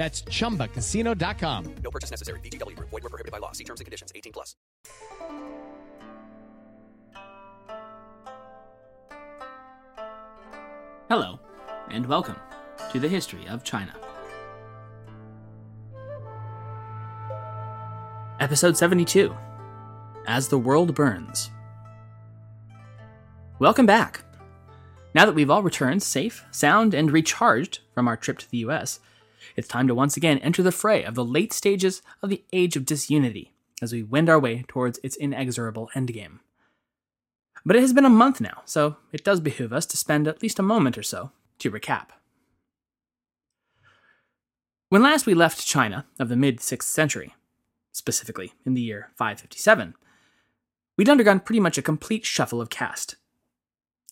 That's chumbacasino.com. No purchase necessary. VGW Group. Void were prohibited by law. See terms and conditions. 18 plus. Hello, and welcome to the history of China. Episode 72 As the World Burns. Welcome back. Now that we've all returned safe, sound, and recharged from our trip to the US, it's time to once again enter the fray of the late stages of the Age of Disunity as we wend our way towards its inexorable endgame. But it has been a month now, so it does behoove us to spend at least a moment or so to recap. When last we left China of the mid 6th century, specifically in the year 557, we'd undergone pretty much a complete shuffle of caste.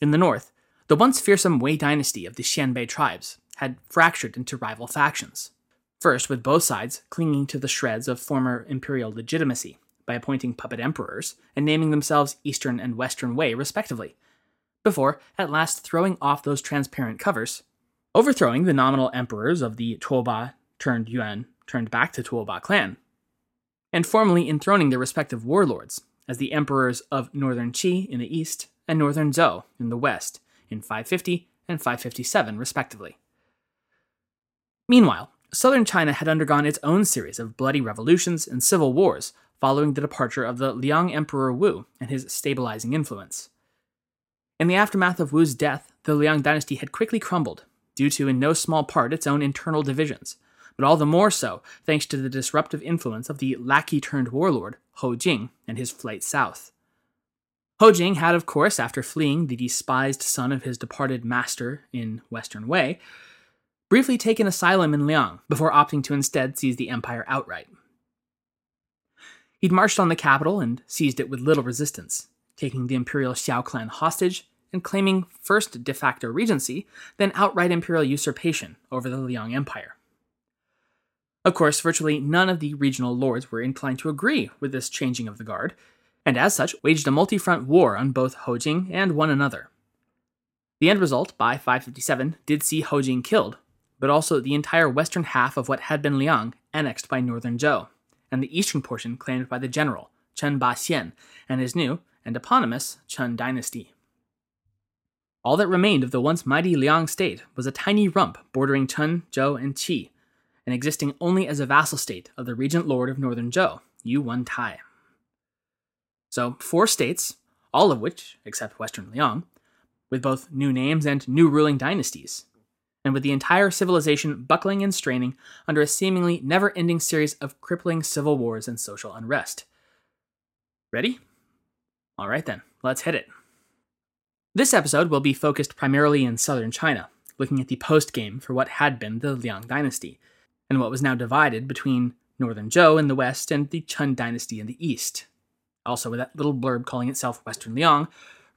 In the north, the once fearsome Wei dynasty of the Xianbei tribes had fractured into rival factions. First, with both sides clinging to the shreds of former imperial legitimacy by appointing puppet emperors and naming themselves Eastern and Western Wei, respectively, before at last throwing off those transparent covers, overthrowing the nominal emperors of the Tuoba turned Yuan turned back to Tuoba clan, and formally enthroning their respective warlords as the emperors of Northern Qi in the east and Northern Zhou in the west in 550 and 557, respectively. Meanwhile, southern China had undergone its own series of bloody revolutions and civil wars following the departure of the Liang Emperor Wu and his stabilizing influence. In the aftermath of Wu's death, the Liang dynasty had quickly crumbled, due to in no small part its own internal divisions, but all the more so thanks to the disruptive influence of the lackey turned warlord, Hou Jing, and his flight south. Hou Jing had, of course, after fleeing the despised son of his departed master in Western Wei, briefly taken asylum in Liang before opting to instead seize the empire outright. He'd marched on the capital and seized it with little resistance, taking the imperial Xiao clan hostage and claiming first de facto regency, then outright imperial usurpation over the Liang Empire. Of course, virtually none of the regional lords were inclined to agree with this changing of the guard, and as such waged a multi front war on both Hou Jing and one another. The end result, by 557, did see Hou Jing killed, but also the entire western half of what had been Liang annexed by northern Zhou, and the eastern portion claimed by the general, Chen Baxian, and his new and eponymous Chen dynasty. All that remained of the once mighty Liang state was a tiny rump bordering Chen, Zhou, and Qi, and existing only as a vassal state of the regent lord of northern Zhou, Yu Wen Tai. So, four states, all of which, except western Liang, with both new names and new ruling dynasties, and with the entire civilization buckling and straining under a seemingly never ending series of crippling civil wars and social unrest. Ready? All right then, let's hit it. This episode will be focused primarily in southern China, looking at the post game for what had been the Liang dynasty, and what was now divided between northern Zhou in the west and the Chen dynasty in the east. Also, with that little blurb calling itself Western Liang,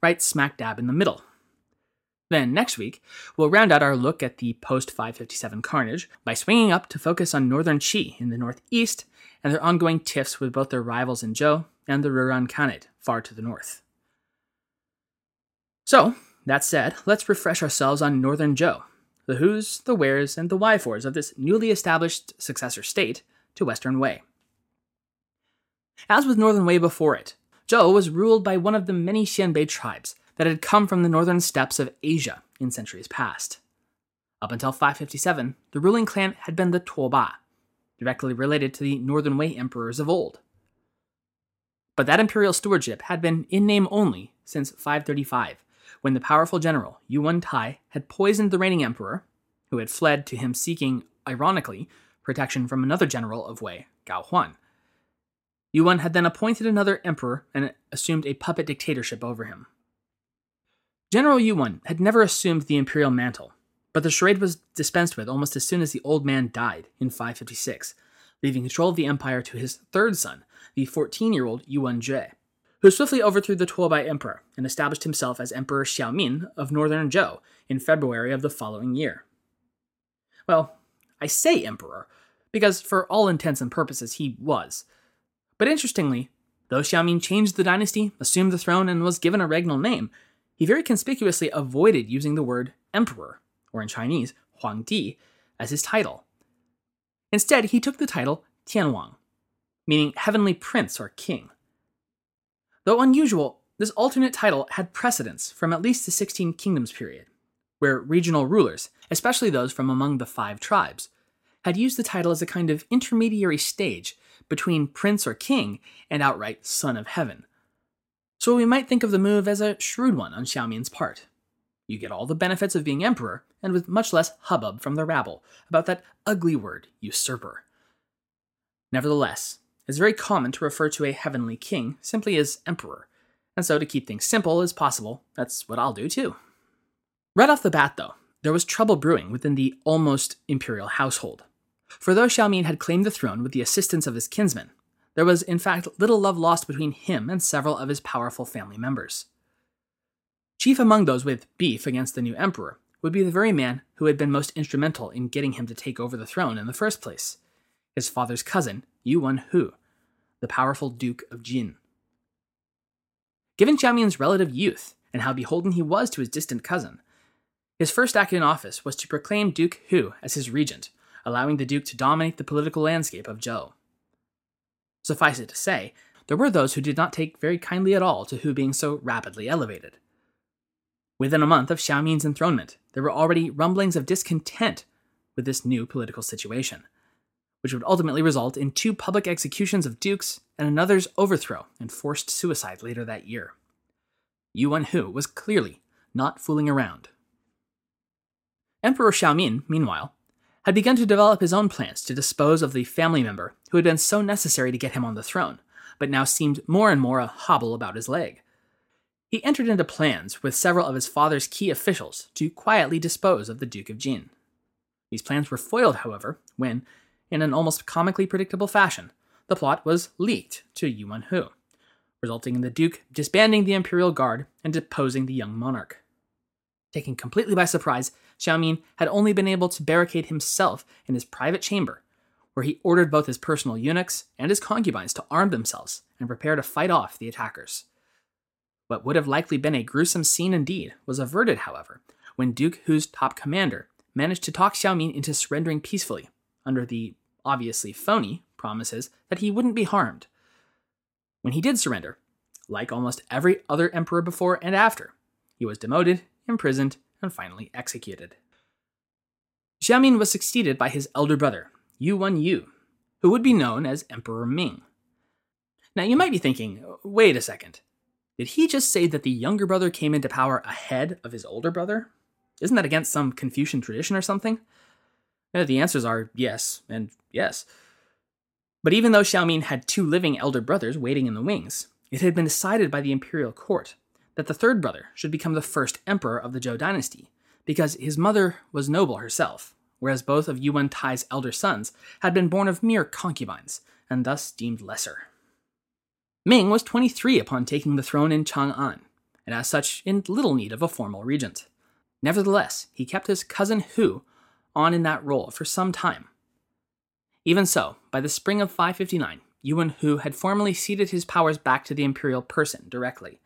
right smack dab in the middle. Then, next week, we'll round out our look at the post 557 carnage by swinging up to focus on northern Qi in the northeast and their ongoing tiffs with both their rivals in Zhou and the Rouran Khanate far to the north. So, that said, let's refresh ourselves on northern Zhou, the who's, the where's, and the why-fors of this newly established successor state to Western Wei. As with Northern Wei before it, Zhou was ruled by one of the many Xianbei tribes that had come from the northern steppes of Asia in centuries past. Up until 557, the ruling clan had been the Tuoba, directly related to the Northern Wei emperors of old. But that imperial stewardship had been in name only since 535, when the powerful general Yuwen Tai had poisoned the reigning emperor, who had fled to him seeking, ironically, protection from another general of Wei, Gao Huan. Yuwen had then appointed another emperor and assumed a puppet dictatorship over him. General Yuwen had never assumed the imperial mantle, But the charade was dispensed with almost as soon as the old man died in 556, leaving control of the empire to his third son, the 14 year old Yuwen Jue, who swiftly overthrew the Tuoba emperor and established himself as Emperor Xiaomin of northern Zhou in February of the following year. Well, I say emperor, because for all intents and purposes he was. But interestingly, though Xiaomin changed the dynasty, assumed the throne, and was given a regnal name, he very conspicuously avoided using the word emperor, or in Chinese, Huangdi, as his title. Instead, he took the title Tianwang, meaning heavenly prince or king. Though unusual, this alternate title had precedence from at least the 16 Kingdoms period, where regional rulers, especially those from among the five tribes, had used the title as a kind of intermediary stage between prince or king and outright son of heaven. So we might think of the move as a shrewd one on Xiaomin's part. You get all the benefits of being emperor, and with much less hubbub from the rabble about that ugly word, usurper. Nevertheless, it's very common to refer to a heavenly king simply as emperor, and so to keep things simple as possible, that's what I'll do too. Right off the bat, though, there was trouble brewing within the almost imperial household. For though Xiaomin had claimed the throne with the assistance of his kinsmen, there was in fact little love lost between him and several of his powerful family members. Chief among those with beef against the new emperor would be the very man who had been most instrumental in getting him to take over the throne in the first place his father's cousin, Yuwen Hu, the powerful Duke of Jin. Given Xiaomin's relative youth and how beholden he was to his distant cousin, his first act in office was to proclaim Duke Hu as his regent, allowing the Duke to dominate the political landscape of Zhou. Suffice it to say, there were those who did not take very kindly at all to Hu being so rapidly elevated. Within a month of Xiaomin's enthronement, there were already rumblings of discontent with this new political situation, which would ultimately result in two public executions of dukes and another's overthrow and forced suicide later that year. Yuwen Hu was clearly not fooling around. Emperor Xiaomin, meanwhile, had begun to develop his own plans to dispose of the family member who had been so necessary to get him on the throne, but now seemed more and more a hobble about his leg. He entered into plans with several of his father's key officials to quietly dispose of the Duke of Jin. These plans were foiled, however, when, in an almost comically predictable fashion, the plot was leaked to Yuwen Hu, resulting in the Duke disbanding the Imperial Guard and deposing the young monarch. Taken completely by surprise, Xiaomin had only been able to barricade himself in his private chamber, where he ordered both his personal eunuchs and his concubines to arm themselves and prepare to fight off the attackers. What would have likely been a gruesome scene indeed was averted, however, when Duke Hu's top commander managed to talk Xiaomin into surrendering peacefully, under the obviously phony promises that he wouldn't be harmed. When he did surrender, like almost every other emperor before and after, he was demoted, imprisoned, and finally executed. Xiaomin was succeeded by his elder brother, Yuwen Yu, who would be known as Emperor Ming. Now you might be thinking, wait a second. Did he just say that the younger brother came into power ahead of his older brother? Isn't that against some Confucian tradition or something? the answers are yes and yes. But even though Xiaomin had two living elder brothers waiting in the wings, it had been decided by the imperial court that the third brother should become the first emperor of the Zhou dynasty, because his mother was noble herself, whereas both of Yuwen Tai's elder sons had been born of mere concubines, and thus deemed lesser. Ming was 23 upon taking the throne in Chang'an, and as such in little need of a formal regent. Nevertheless, he kept his cousin Hu on in that role for some time. Even so, by the spring of 559, Yuwen Hu had formally ceded his powers back to the imperial person directly,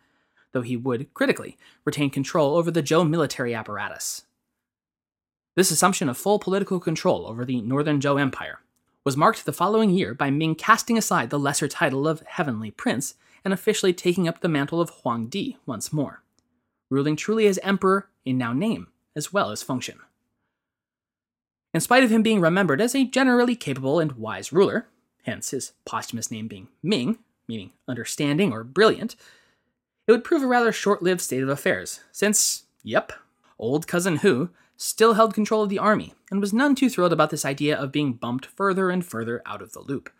though he would, critically, retain control over the Zhou military apparatus. This assumption of full political control over the northern Zhou Empire was marked the following year by Ming casting aside the lesser title of Heavenly Prince and officially taking up the mantle of Huang Di once more, ruling truly as emperor in now name as well as function. In spite of him being remembered as a generally capable and wise ruler, hence his posthumous name being Ming, meaning understanding or brilliant, it would prove a rather short lived state of affairs, since, yep, old cousin Hu still held control of the army and was none too thrilled about this idea of being bumped further and further out of the loop.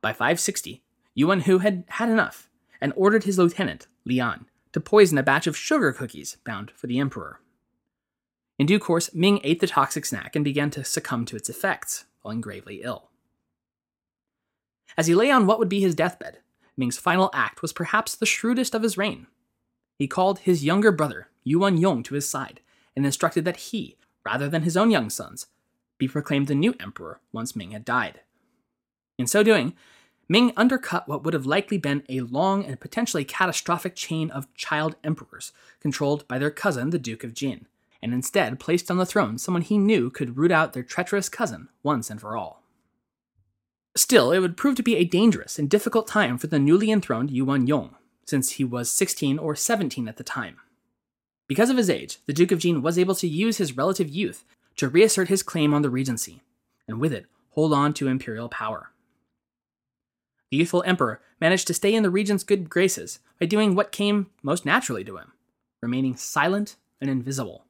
By 560, Yuwen Hu had had enough and ordered his lieutenant, Lian, to poison a batch of sugar cookies bound for the emperor. In due course, Ming ate the toxic snack and began to succumb to its effects, falling gravely ill. As he lay on what would be his deathbed, Ming's final act was perhaps the shrewdest of his reign. He called his younger brother, Yuwen Yong, to his side and instructed that he, rather than his own young sons, be proclaimed the new emperor once Ming had died. In so doing, Ming undercut what would have likely been a long and potentially catastrophic chain of child emperors controlled by their cousin, the Duke of Jin, and instead placed on the throne someone he knew could root out their treacherous cousin once and for all. Still, it would prove to be a dangerous and difficult time for the newly enthroned Yuwen Yong, since he was 16 or 17 at the time. Because of his age, the Duke of Jin was able to use his relative youth to reassert his claim on the regency, and with it, hold on to imperial power. The youthful emperor managed to stay in the regent's good graces by doing what came most naturally to him remaining silent and invisible.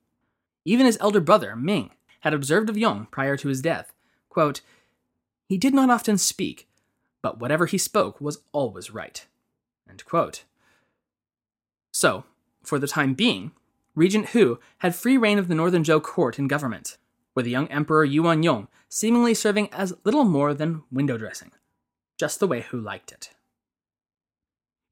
Even his elder brother, Ming, had observed of Yong prior to his death quote, He did not often speak, but whatever he spoke was always right. So, for the time being, Regent Hu had free reign of the Northern Zhou court and government, with the young Emperor Yuwen Yong seemingly serving as little more than window dressing, just the way Hu liked it.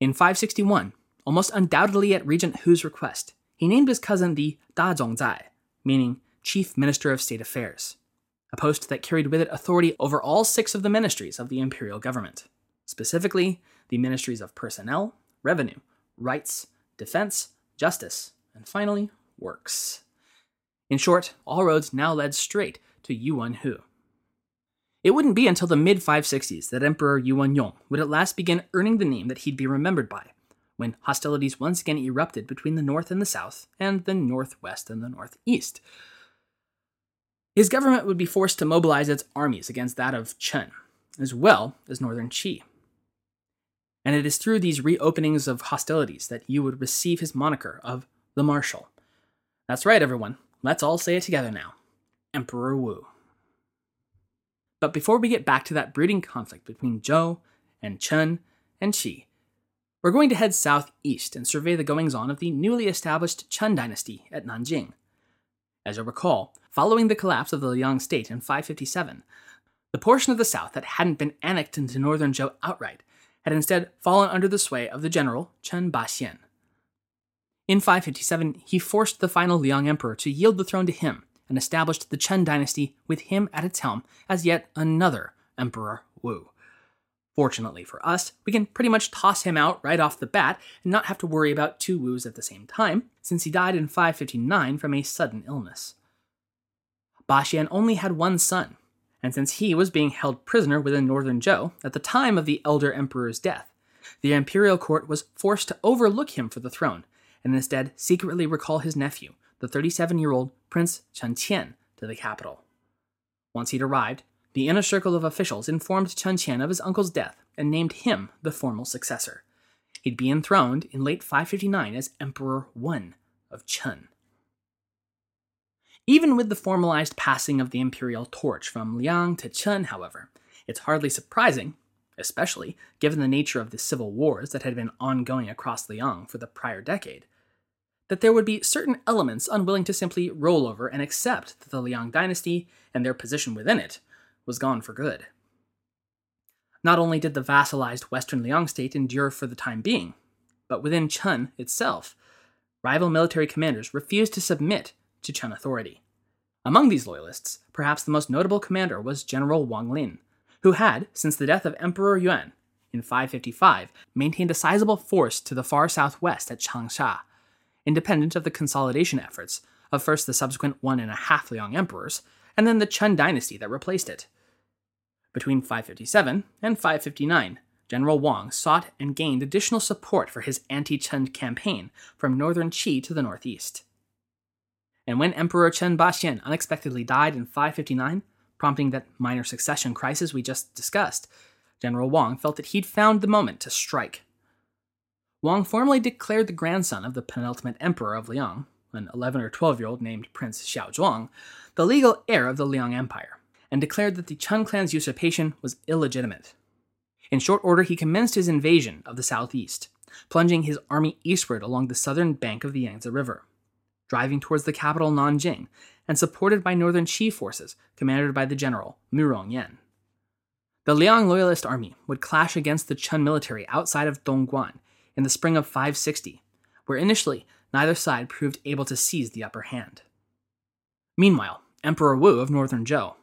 In 561, almost undoubtedly at Regent Hu's request, he named his cousin the Da Zongzai, meaning Chief Minister of State Affairs, a post that carried with it authority over all six of the ministries of the imperial government, specifically the ministries of personnel, revenue, rights, defense, justice, and finally, works. In short, all roads now led straight to Yuwen Hu. It wouldn't be until the mid 560s that Emperor Yuan Yong would at last begin earning the name that he'd be remembered by, when hostilities once again erupted between the north and the south, and the northwest and the northeast. His government would be forced to mobilize its armies against that of Chen, as well as northern Qi. And it is through these reopenings of hostilities that Yu would receive his moniker of the Marshal. That's right, everyone. Let's all say it together now Emperor Wu. But before we get back to that brooding conflict between Zhou and Chen and Qi, we're going to head southeast and survey the goings on of the newly established Chen dynasty at Nanjing. As you'll recall, following the collapse of the Liang state in 557, the portion of the south that hadn't been annexed into northern Zhou outright had instead fallen under the sway of the general Chen Baxian. In 557, he forced the final Liang emperor to yield the throne to him and established the Chen dynasty with him at its helm as yet another Emperor Wu. Fortunately for us, we can pretty much toss him out right off the bat and not have to worry about two Wus at the same time, since he died in 559 from a sudden illness. Baxian only had one son, and since he was being held prisoner within northern Zhou at the time of the elder emperor's death, the imperial court was forced to overlook him for the throne and instead secretly recall his nephew, the 37 year old Prince Chen Qian, to the capital. Once he'd arrived, the inner circle of officials informed Chen Qian of his uncle's death and named him the formal successor. He'd be enthroned in late 559 as Emperor Wen of Chen. Even with the formalized passing of the imperial torch from Liang to Chen, however, it's hardly surprising, especially given the nature of the civil wars that had been ongoing across Liang for the prior decade, that there would be certain elements unwilling to simply roll over and accept that the Liang dynasty and their position within it was gone for good. Not only did the vassalized Western Liang state endure for the time being, but within Chen itself, rival military commanders refused to submit to Chen authority. Among these loyalists, perhaps the most notable commander was General Wang Lin, who had, since the death of Emperor Yuan in 555, maintained a sizable force to the far southwest at Changsha, independent of the consolidation efforts of first the subsequent one and a half Liang emperors, and then the Chen dynasty that replaced it. Between 557 and 559, General Wang sought and gained additional support for his anti Chen campaign from northern Qi to the northeast. And when Emperor Chen Baxian unexpectedly died in 559, prompting that minor succession crisis we just discussed, General Wang felt that he'd found the moment to strike. Wang formally declared the grandson of the penultimate emperor of Liang, an 11 or 12 year old named Prince Xiaozhuang, the legal heir of the Liang Empire, and declared that the Chen clan's usurpation was illegitimate. In short order, he commenced his invasion of the southeast, plunging his army eastward along the southern bank of the Yangtze River. driving towards the capital Nanjing and supported by northern Qi forces commanded by the general Mu Rongyan. The Liang Loyalist Army would clash against the Chen military outside of Dongguan in the spring of 560, where initially neither side proved able to seize the upper hand. Meanwhile, Emperor Wu of northern Zhou,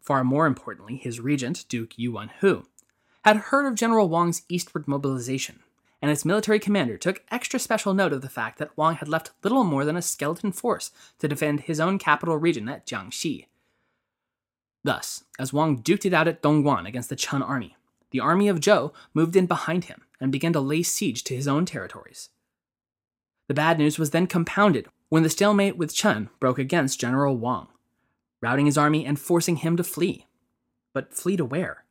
far more importantly, his regent, Duke Yuwen Hu, had heard of General Wang's eastward mobilization, and its military commander took extra special note of the fact that Wang had left little more than a skeleton force to defend his own capital region at Jiangxi. Thus, as Wang duked it out at Dongguan against the Chen army, the army of Zhou moved in behind him and began to lay siege to his own territories. The bad news was then compounded when the stalemate with Chen broke against General Wang, routing his army and forcing him to flee. But flee to where?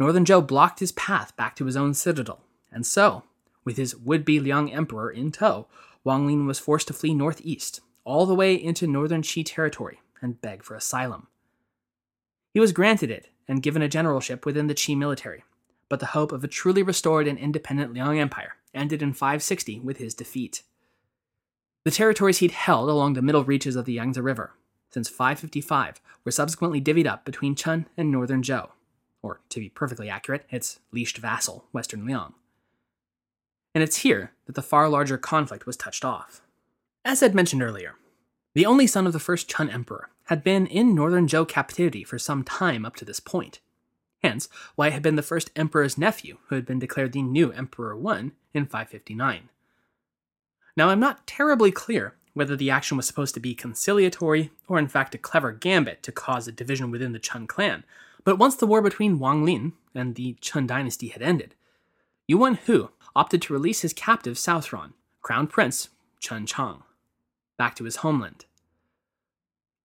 Northern Zhou blocked his path back to his own citadel, and so, with his would be Liang emperor in tow, Wang Lin was forced to flee northeast, all the way into northern Qi territory, and beg for asylum. He was granted it and given a generalship within the Qi military, but the hope of a truly restored and independent Liang Empire ended in 560 with his defeat. The territories he'd held along the middle reaches of the Yangtze River since 555 were subsequently divvied up between Chen and northern Zhou, or to be perfectly accurate, its leashed vassal, Western Liang. And it's here that the far larger conflict was touched off. As I'd mentioned earlier, the only son of the first Chen emperor had been in northern Zhou captivity for some time up to this point, hence why it had been the first emperor's nephew who had been declared the new Emperor Wen in 559. Now, I'm not terribly clear whether the action was supposed to be conciliatory or in fact a clever gambit to cause a division within the Chen clan, but once the war between Wang Lin and the Chen dynasty had ended, Yuwen Hu opted to release his captive Southron, Crown Prince Chen Chang, back to his homeland.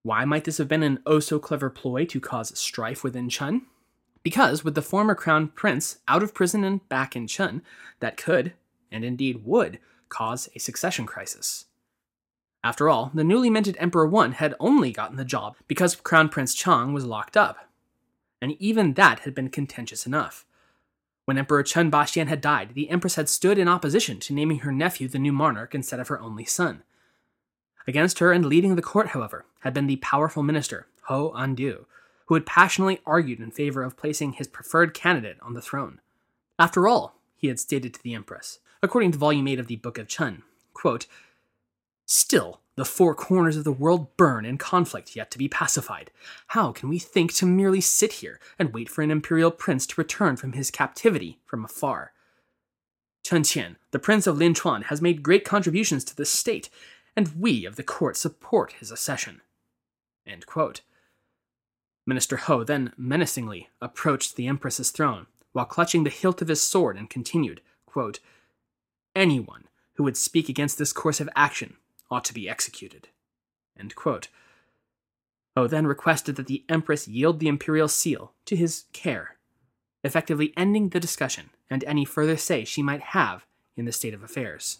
Why might this have been an oh so clever ploy to cause strife within Chen? Because with the former crown prince out of prison and back in Chen, that could, and indeed would, cause a succession crisis. After all, the newly minted Emperor Wen had only gotten the job because Crown Prince Chang was locked up. And even that had been contentious enough. When Emperor Chen Baxian had died, the Empress had stood in opposition to naming her nephew the new monarch instead of her only son. Against her and leading the court, however, had been the powerful minister, Hou Andu, who had passionately argued in favor of placing his preferred candidate on the throne. After all, he had stated to the Empress, according to Volume 8 of the Book of Chen, quote, Still, the four corners of the world burn in conflict yet to be pacified. How can we think to merely sit here and wait for an imperial prince to return from his captivity from afar? Chen Qian, the prince of Linchuan, has made great contributions to the state, and we of the court support his accession. Minister Hou then menacingly approached the empress's throne while clutching the hilt of his sword and continued, quote, Anyone who would speak against this course of action ought to be executed. Hou then requested that the Empress yield the imperial seal to his care, effectively ending the discussion and any further say she might have in the state of affairs.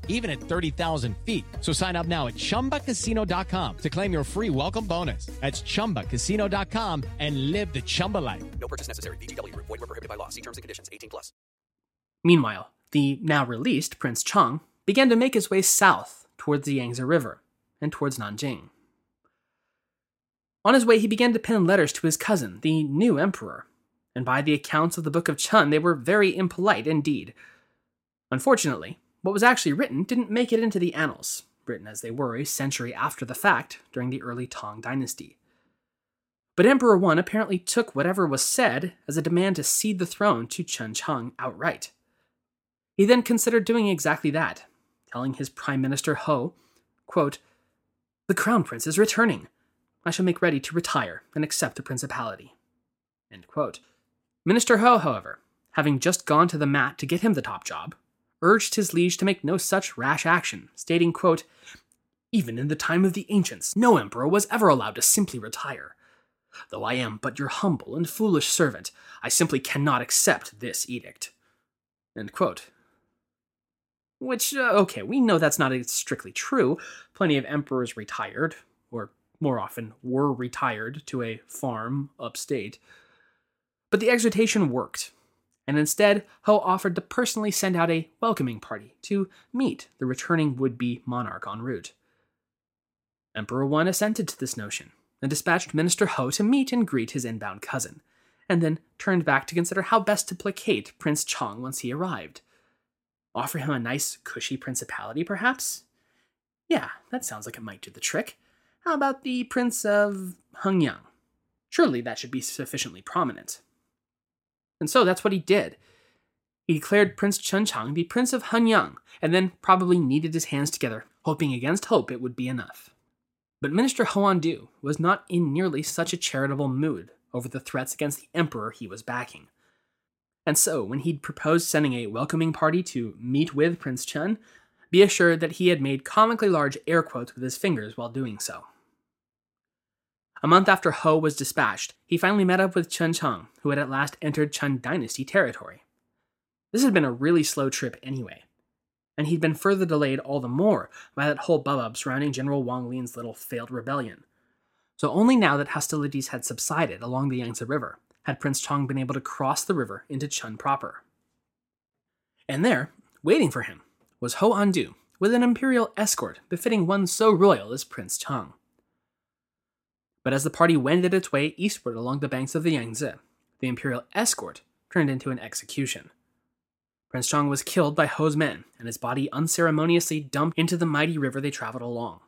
even at 30,000 feet. So sign up now at chumbacasino.com to claim your free welcome bonus. That's chumbacasino.com and live the Chumba life. No purchase necessary. VGW Group. Void were prohibited by law. See terms and conditions. 18 plus. Meanwhile, the now released Prince Chang began to make his way south towards the Yangtze River and towards Nanjing. On his way, he began to pen letters to his cousin, the new emperor, and by the accounts of the Book of Chen, they were very impolite indeed. Unfortunately, what was actually written didn't make it into the annals, written as they were a century after the fact during the early Tang dynasty. But Emperor Wen apparently took whatever was said as a demand to cede the throne to Chen Chang outright. He then considered doing exactly that, telling his prime minister Hou, quote, The crown prince is returning. I shall make ready to retire and accept the principality. Minister Hou, however, having just gone to the mat to get him the top job, urged his liege to make no such rash action, stating, quote, Even in the time of the ancients, no emperor was ever allowed to simply retire. Though I am but your humble and foolish servant, I simply cannot accept this edict. End quote. Which, uh, okay, we know that's not strictly true. Plenty of emperors retired, or more often were retired to a farm upstate. But the exhortation worked, and instead, Hou offered to personally send out a welcoming party to meet the returning would be monarch en route. Emperor Wen assented to this notion and dispatched Minister Hou to meet and greet his inbound cousin, and then turned back to consider how best to placate Prince Chang once he arrived. Offer him a nice, cushy principality, perhaps? Yeah, that sounds like it might do the trick. How about the Prince of Hengyang? Surely that should be sufficiently prominent. And so that's what he did. He declared Prince Chen Chang the Prince of Hengyang, and then probably kneaded his hands together, hoping against hope it would be enough. But Minister Hou Andu was not in nearly such a charitable mood over the threats against the emperor he was backing. And so, when he'd proposed sending a welcoming party to meet with Prince Chen, be assured that he had made comically large air quotes with his fingers while doing so. A month after Hou was dispatched, he finally met up with Chen Chang, who had at last entered Chen dynasty territory. This had been a really slow trip anyway, and he'd been further delayed all the more by that whole bubbub surrounding General Wang Lin's little failed rebellion. So only now that hostilities had subsided along the Yangtze River had Prince Chang been able to cross the river into Chen proper. And there, waiting for him, was Hou Andu with an imperial escort befitting one so royal as Prince Chang. But as the party wended its way eastward along the banks of the Yangtze, the imperial escort turned into an execution. Prince Chang was killed by Hou's men, and his body unceremoniously dumped into the mighty river they traveled along.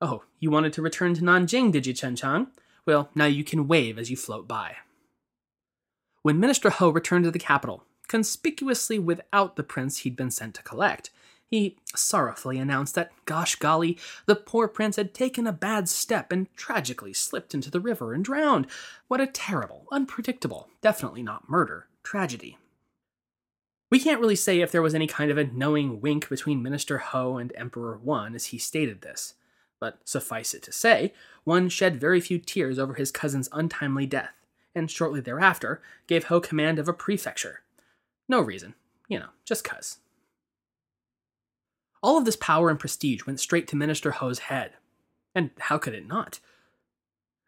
Oh, you wanted to return to Nanjing, did you, Chen Chang? Well, now you can wave as you float by. When Minister Hou returned to the capital, conspicuously without the prince he'd been sent to collect, he sorrowfully announced that, gosh golly, the poor prince had taken a bad step and tragically slipped into the river and drowned. What a terrible, unpredictable, definitely not murder, tragedy. We can't really say if there was any kind of a knowing wink between Minister Hou and Emperor Wen as he stated this. But suffice it to say, Wen shed very few tears over his cousin's untimely death, and shortly thereafter gave Hou command of a prefecture. No reason, you know, just cuz. All of this power and prestige went straight to Minister Hou's head. And how could it not?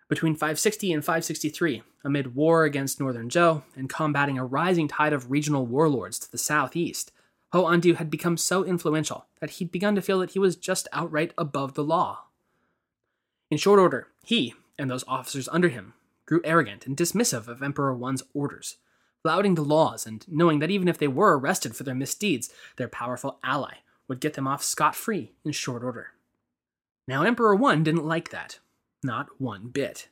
Between 560 and 563, amid war against northern Zhou and combating a rising tide of regional warlords to the southeast, Hou Andu had become so influential that he'd begun to feel that he was just outright above the law. In short order, he, and those officers under him, grew arrogant and dismissive of Emperor Wen's orders, flouting the laws and knowing that even if they were arrested for their misdeeds, their powerful ally would get them off scot free in short order. Now, Emperor Wen didn't like that, not one bit.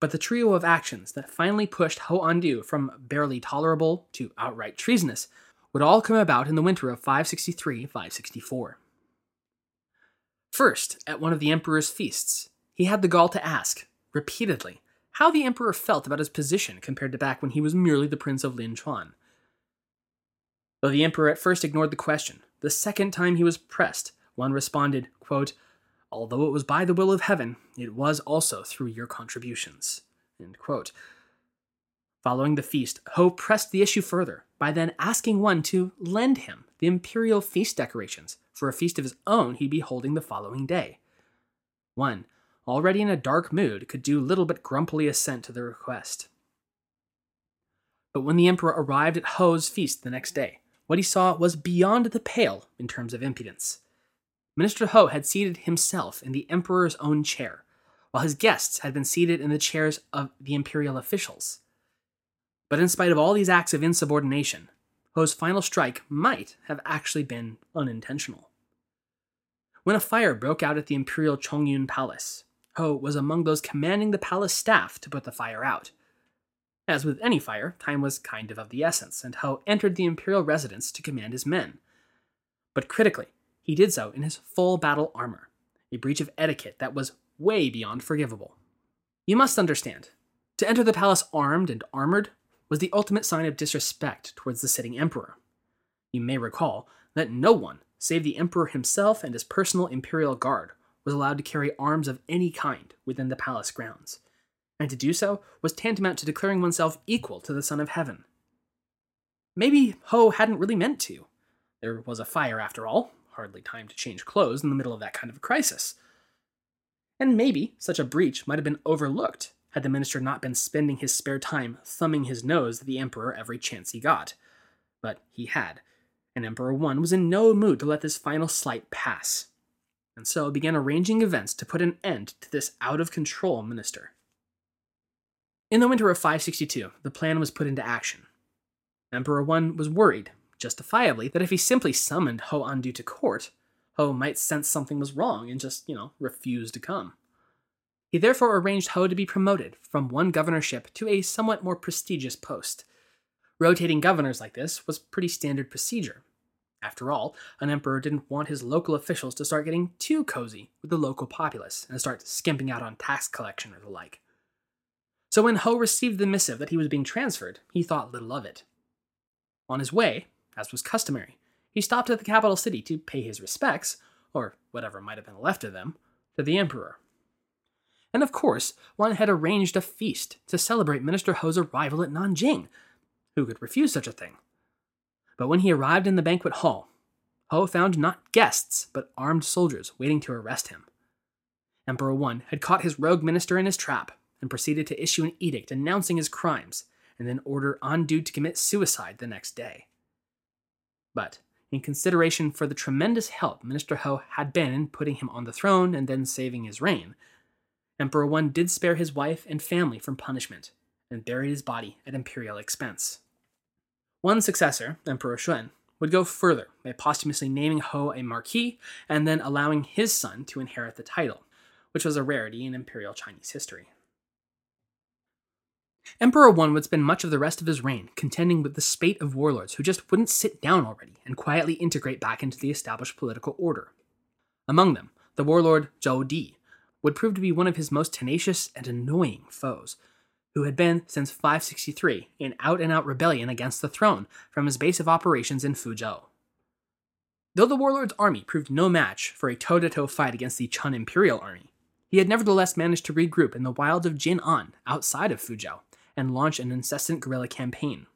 But the trio of actions that finally pushed Hou Andu from barely tolerable to outright treasonous would all come about in the winter of 563 564. First, at one of the emperor's feasts, he had the gall to ask, repeatedly, how the emperor felt about his position compared to back when he was merely the prince of Lin Chuan. Though the emperor at first ignored the question, the second time he was pressed, Wen responded, quote, Although it was by the will of heaven, it was also through your contributions. Following the feast, Hou pressed the issue further by then asking Wen to lend him the imperial feast decorations for a feast of his own he'd be holding the following day. Wen, already in a dark mood, could do little but grumpily assent to the request. But when the emperor arrived at Hou's feast the next day, what he saw was beyond the pale in terms of impudence. Minister Hou had seated himself in the emperor's own chair, while his guests had been seated in the chairs of the imperial officials. But in spite of all these acts of insubordination, Hou's final strike might have actually been unintentional. When a fire broke out at the Imperial Chongyun Palace, Hou was among those commanding the palace staff to put the fire out. As with any fire, time was kind of of the essence, and Hou entered the imperial residence to command his men. But critically, he did so in his full battle armor, a breach of etiquette that was way beyond forgivable. You must understand, to enter the palace armed and armored was the ultimate sign of disrespect towards the sitting emperor. You may recall that no one, save the emperor himself and his personal imperial guard, was allowed to carry arms of any kind within the palace grounds, and to do so was tantamount to declaring oneself equal to the Son of Heaven. maybe Hou hadn't really meant to. There was a fire after all, hardly time to change clothes in the middle of that kind of a crisis. And maybe such a breach might have been overlooked had the minister not been spending his spare time thumbing his nose at the emperor every chance he got. But he had, and Emperor Wen was in no mood to let this final slight pass, and so began arranging events to put an end to this out of control minister. In the winter of 562, the plan was put into action. Emperor Wen was worried, justifiably, that if he simply summoned Hou Andu to court, Hou might sense something was wrong and just, you know, refuse to come. He therefore arranged Hou to be promoted from one governorship to a somewhat more prestigious post. Rotating governors like this was pretty standard procedure. After all, an emperor didn't want his local officials to start getting too cozy with the local populace and start skimping out on tax collection or the like. So when Hou received the missive that he was being transferred, he thought little of it. On his way, as was customary, he stopped at the capital city to pay his respects, or whatever might have been left of them, to the emperor. And of course, Wen had arranged a feast to celebrate Minister Hou's arrival at Nanjing. Who could refuse such a thing? But when he arrived in the banquet hall, Hou found not guests, but armed soldiers waiting to arrest him. Emperor Wen had caught his rogue minister in his trap and proceeded to issue an edict announcing his crimes and then order Andu to commit suicide the next day. But in consideration for the tremendous help Minister Hou had been in putting him on the throne and then saving his reign, Emperor Wen did spare his wife and family from punishment and buried his body at imperial expense. One successor, Emperor Xuan, would go further by posthumously naming Hou a marquis and then allowing his son to inherit the title, which was a rarity in imperial Chinese history. Emperor Wen would spend much of the rest of his reign contending with the spate of warlords who just wouldn't sit down already and quietly integrate back into the established political order. Among them, the warlord Zhou Di, would prove to be one of his most tenacious and annoying foes, who had been, since 563, in out and out rebellion against the throne from his base of operations in Fuzhou. Though the warlord's army proved no match for a toe to toe fight against the Chen Imperial Army, he had nevertheless managed to regroup in the wilds of Jin'an outside of Fuzhou and launch an incessant guerrilla campaign.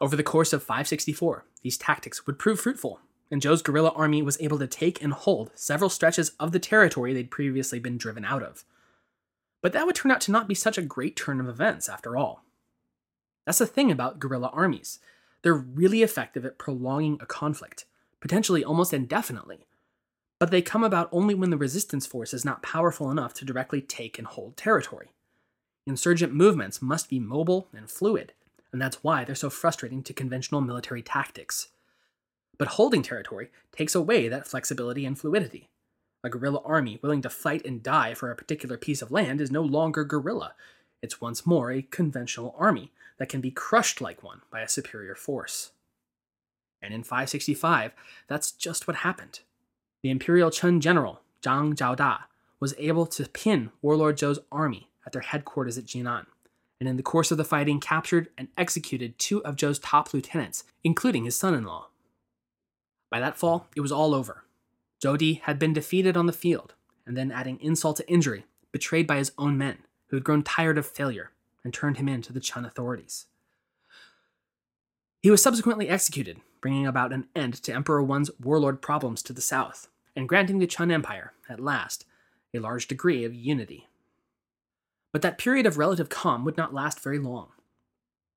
Over the course of 564, these tactics would prove fruitful and Zhou's guerrilla army was able to take and hold several stretches of the territory they'd previously been driven out of. But that would turn out to not be such a great turn of events, after all. That's the thing about guerrilla armies. They're really effective at prolonging a conflict, potentially almost indefinitely. But they come about only when the resistance force is not powerful enough to directly take and hold territory. Insurgent movements must be mobile and fluid, and that's why they're so frustrating to conventional military tactics. But holding territory takes away that flexibility and fluidity. A guerrilla army willing to fight and die for a particular piece of land is no longer guerrilla. It's once more a conventional army that can be crushed like one by a superior force. And in 565, that's just what happened. The Imperial Chen general, Zhang Zhaoda, was able to pin Warlord Zhou's army at their headquarters at Jinan, and in the course of the fighting captured and executed two of Zhou's top lieutenants, including his son in law. By that fall, it was all over. Zhou Di had been defeated on the field, and then adding insult to injury, betrayed by his own men, who had grown tired of failure and turned him in to the Chen authorities. He was subsequently executed, bringing about an end to Emperor Wen's warlord problems to the south, and granting the Chen Empire, at last, a large degree of unity. But that period of relative calm would not last very long.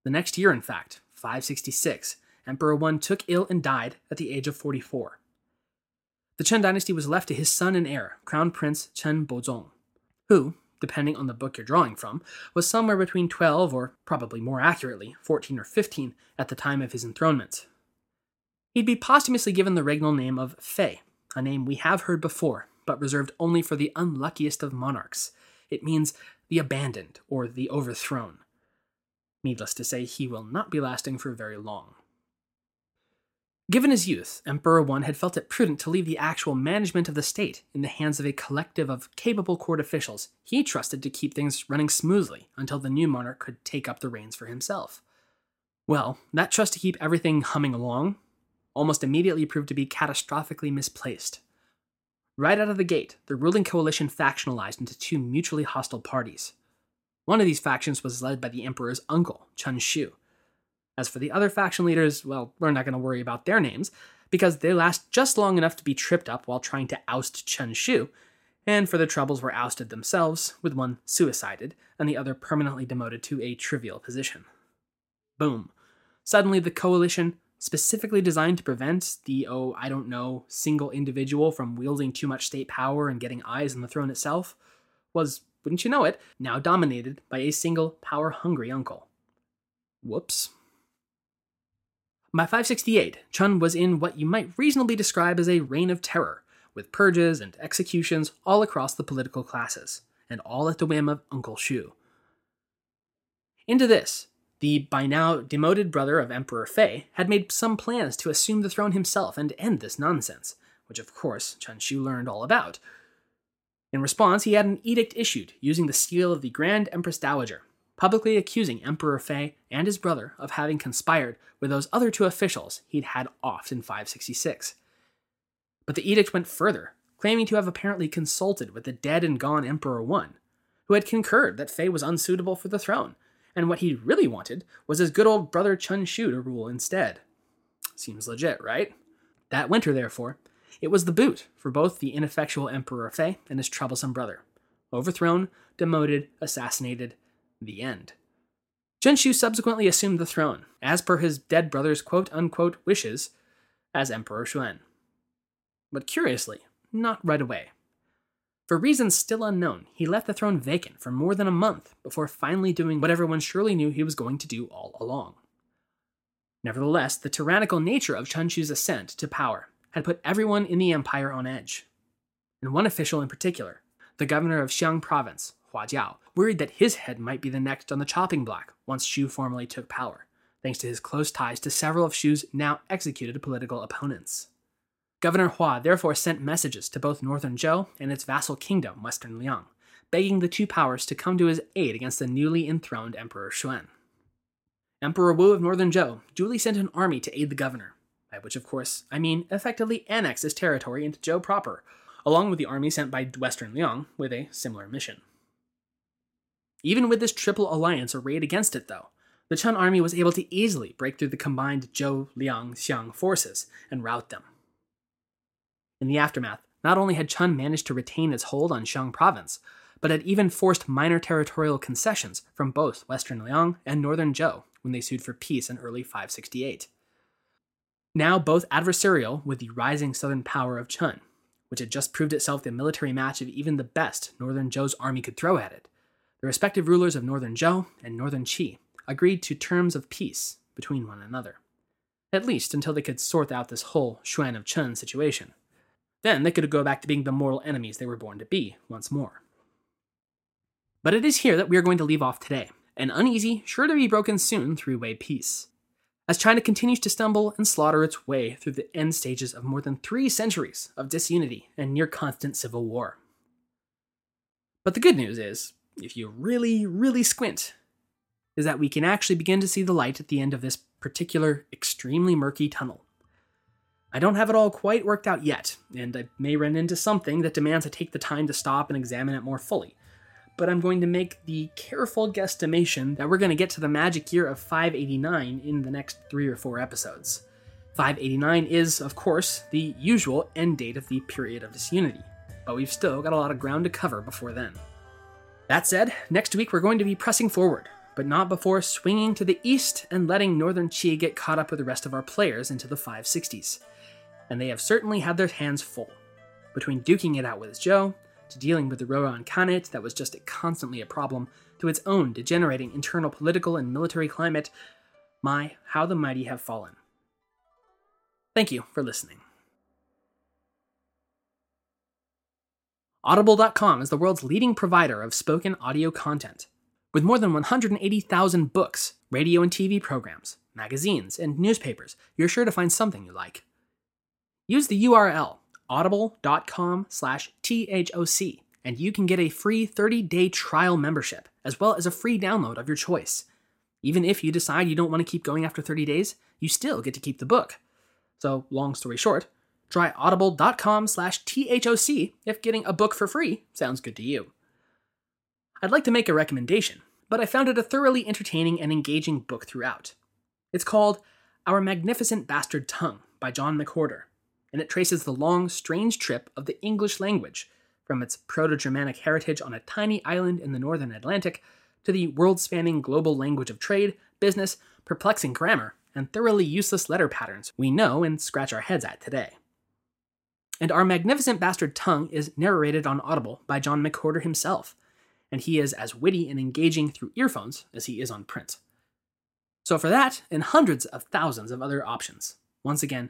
The next year, in fact, 566, Emperor Wen took ill and died at the age of 44. The Chen dynasty was left to his son and heir, Crown Prince Chen Bozong, who, depending on the book you're drawing from, was somewhere between 12 or, probably more accurately, 14 or 15 at the time of his enthronement. He'd be posthumously given the regnal name of Fei, a name we have heard before, but reserved only for the unluckiest of monarchs. It means the abandoned or the overthrown. Needless to say, he will not be lasting for very long. Given his youth, Emperor Wen had felt it prudent to leave the actual management of the state in the hands of a collective of capable court officials he trusted to keep things running smoothly until the new monarch could take up the reins for himself. Well, that trust to keep everything humming along almost immediately proved to be catastrophically misplaced. Right out of the gate, the ruling coalition factionalized into two mutually hostile parties. One of these factions was led by the emperor's uncle, Chen Xu, As for the other faction leaders, well, we're not going to worry about their names, because they last just long enough to be tripped up while trying to oust Chen Xu, and for the troubles were ousted themselves, with one suicided and the other permanently demoted to a trivial position. Boom. Suddenly, the coalition, specifically designed to prevent the, oh, I don't know, single individual from wielding too much state power and getting eyes on the throne itself, was, wouldn't you know it, now dominated by a single power hungry uncle. Whoops. By 568, Chen was in what you might reasonably describe as a reign of terror, with purges and executions all across the political classes, and all at the whim of Uncle Xu. Into this, the by now demoted brother of Emperor Fei had made some plans to assume the throne himself and end this nonsense, which of course Chen Xu learned all about. In response, he had an edict issued using the seal of the Grand Empress Dowager, publicly accusing Emperor Fei and his brother of having conspired with those other two officials he'd had off in 566. But the edict went further, claiming to have apparently consulted with the dead and gone Emperor Wen, who had concurred that Fei was unsuitable for the throne, and what he really wanted was his good old brother Chen Xu to rule instead. Seems legit, right? That winter, therefore, it was the boot for both the ineffectual Emperor Fei and his troublesome brother. Overthrown, demoted, assassinated, the end. Xu subsequently assumed the throne, as per his dead brother's quote unquote wishes, as Emperor Xuan. But curiously, not right away. For reasons still unknown, he left the throne vacant for more than a month before finally doing what everyone surely knew he was going to do all along. Nevertheless, the tyrannical nature of Chen Xu's ascent to power had put everyone in the empire on edge. And one official in particular, the governor of Xiang province, Hua Jiao, worried that his head might be the next on the chopping block once Xu formally took power, thanks to his close ties to several of Xu's now executed political opponents. Governor Hua therefore sent messages to both northern Zhou and its vassal kingdom, western Liang, begging the two powers to come to his aid against the newly enthroned Emperor Xuan. Emperor Wu of northern Zhou duly sent an army to aid the governor, by which, of course, I mean effectively annex his territory into Zhou proper, along with the army sent by western Liang with a similar mission. Even with this triple alliance arrayed against it, though, the Chen army was able to easily break through the combined Zhou, Liang, Xiang forces and rout them. In the aftermath, not only had Chen managed to retain its hold on Xiang province, but had even forced minor territorial concessions from both western Liang and northern Zhou when they sued for peace in early 568. Now both adversarial with the rising southern power of Chen, which had just proved itself the military match of even the best northern Zhou's army could throw at it, the respective rulers of northern Zhou and northern Qi agreed to terms of peace between one another, at least until they could sort out this whole Xuan of Chen situation. Then they could go back to being the mortal enemies they were born to be once more. But it is here that we are going to leave off today, an uneasy, sure to be broken soon three way peace. As China continues to stumble and slaughter its way through the end stages of more than three centuries of disunity and near constant civil war. But the good news is, if you really, really squint, is that we can actually begin to see the light at the end of this particular extremely murky tunnel. I don't have it all quite worked out yet, and I may run into something that demands I take the time to stop and examine it more fully. But I'm going to make the careful guesstimation that we're going to get to the magic year of 589 in the next three or four episodes. 589 is, of course, the usual end date of the period of disunity, but we've still got a lot of ground to cover before then. That said, next week we're going to be pressing forward, but not before swinging to the east and letting Northern Qi get caught up with the rest of our players into the 560s and they have certainly had their hands full. Between duking it out with Zhou, to dealing with the Rouran Khanate that was just constantly a problem, to its own degenerating internal political and military climate, my, how the mighty have fallen. Thank you for listening. Audible.com is the world's leading provider of spoken audio content. With more than 180,000 books, radio and TV programs, magazines, and newspapers, you're sure to find something you like. Use the URL audible.com slash THOC and you can get a free 30-day trial membership, as well as a free download of your choice. Even if you decide you don't want to keep going after 30 days, you still get to keep the book. So, long story short, try audible.com slash THOC if getting a book for free sounds good to you. I'd like to make a recommendation, but I found it a thoroughly entertaining and engaging book throughout. It's called Our Magnificent Bastard Tongue by John McWhorter, and it traces the long, strange trip of the English language from its Proto Germanic heritage on a tiny island in the northern Atlantic to the world spanning global language of trade, business, perplexing grammar, and thoroughly useless letter patterns we know and scratch our heads at today. And Our Magnificent Bastard Tongue is narrated on Audible by John McWhorter himself, and he is as witty and engaging through earphones as he is on print. So, for that and hundreds of thousands of other options, once again,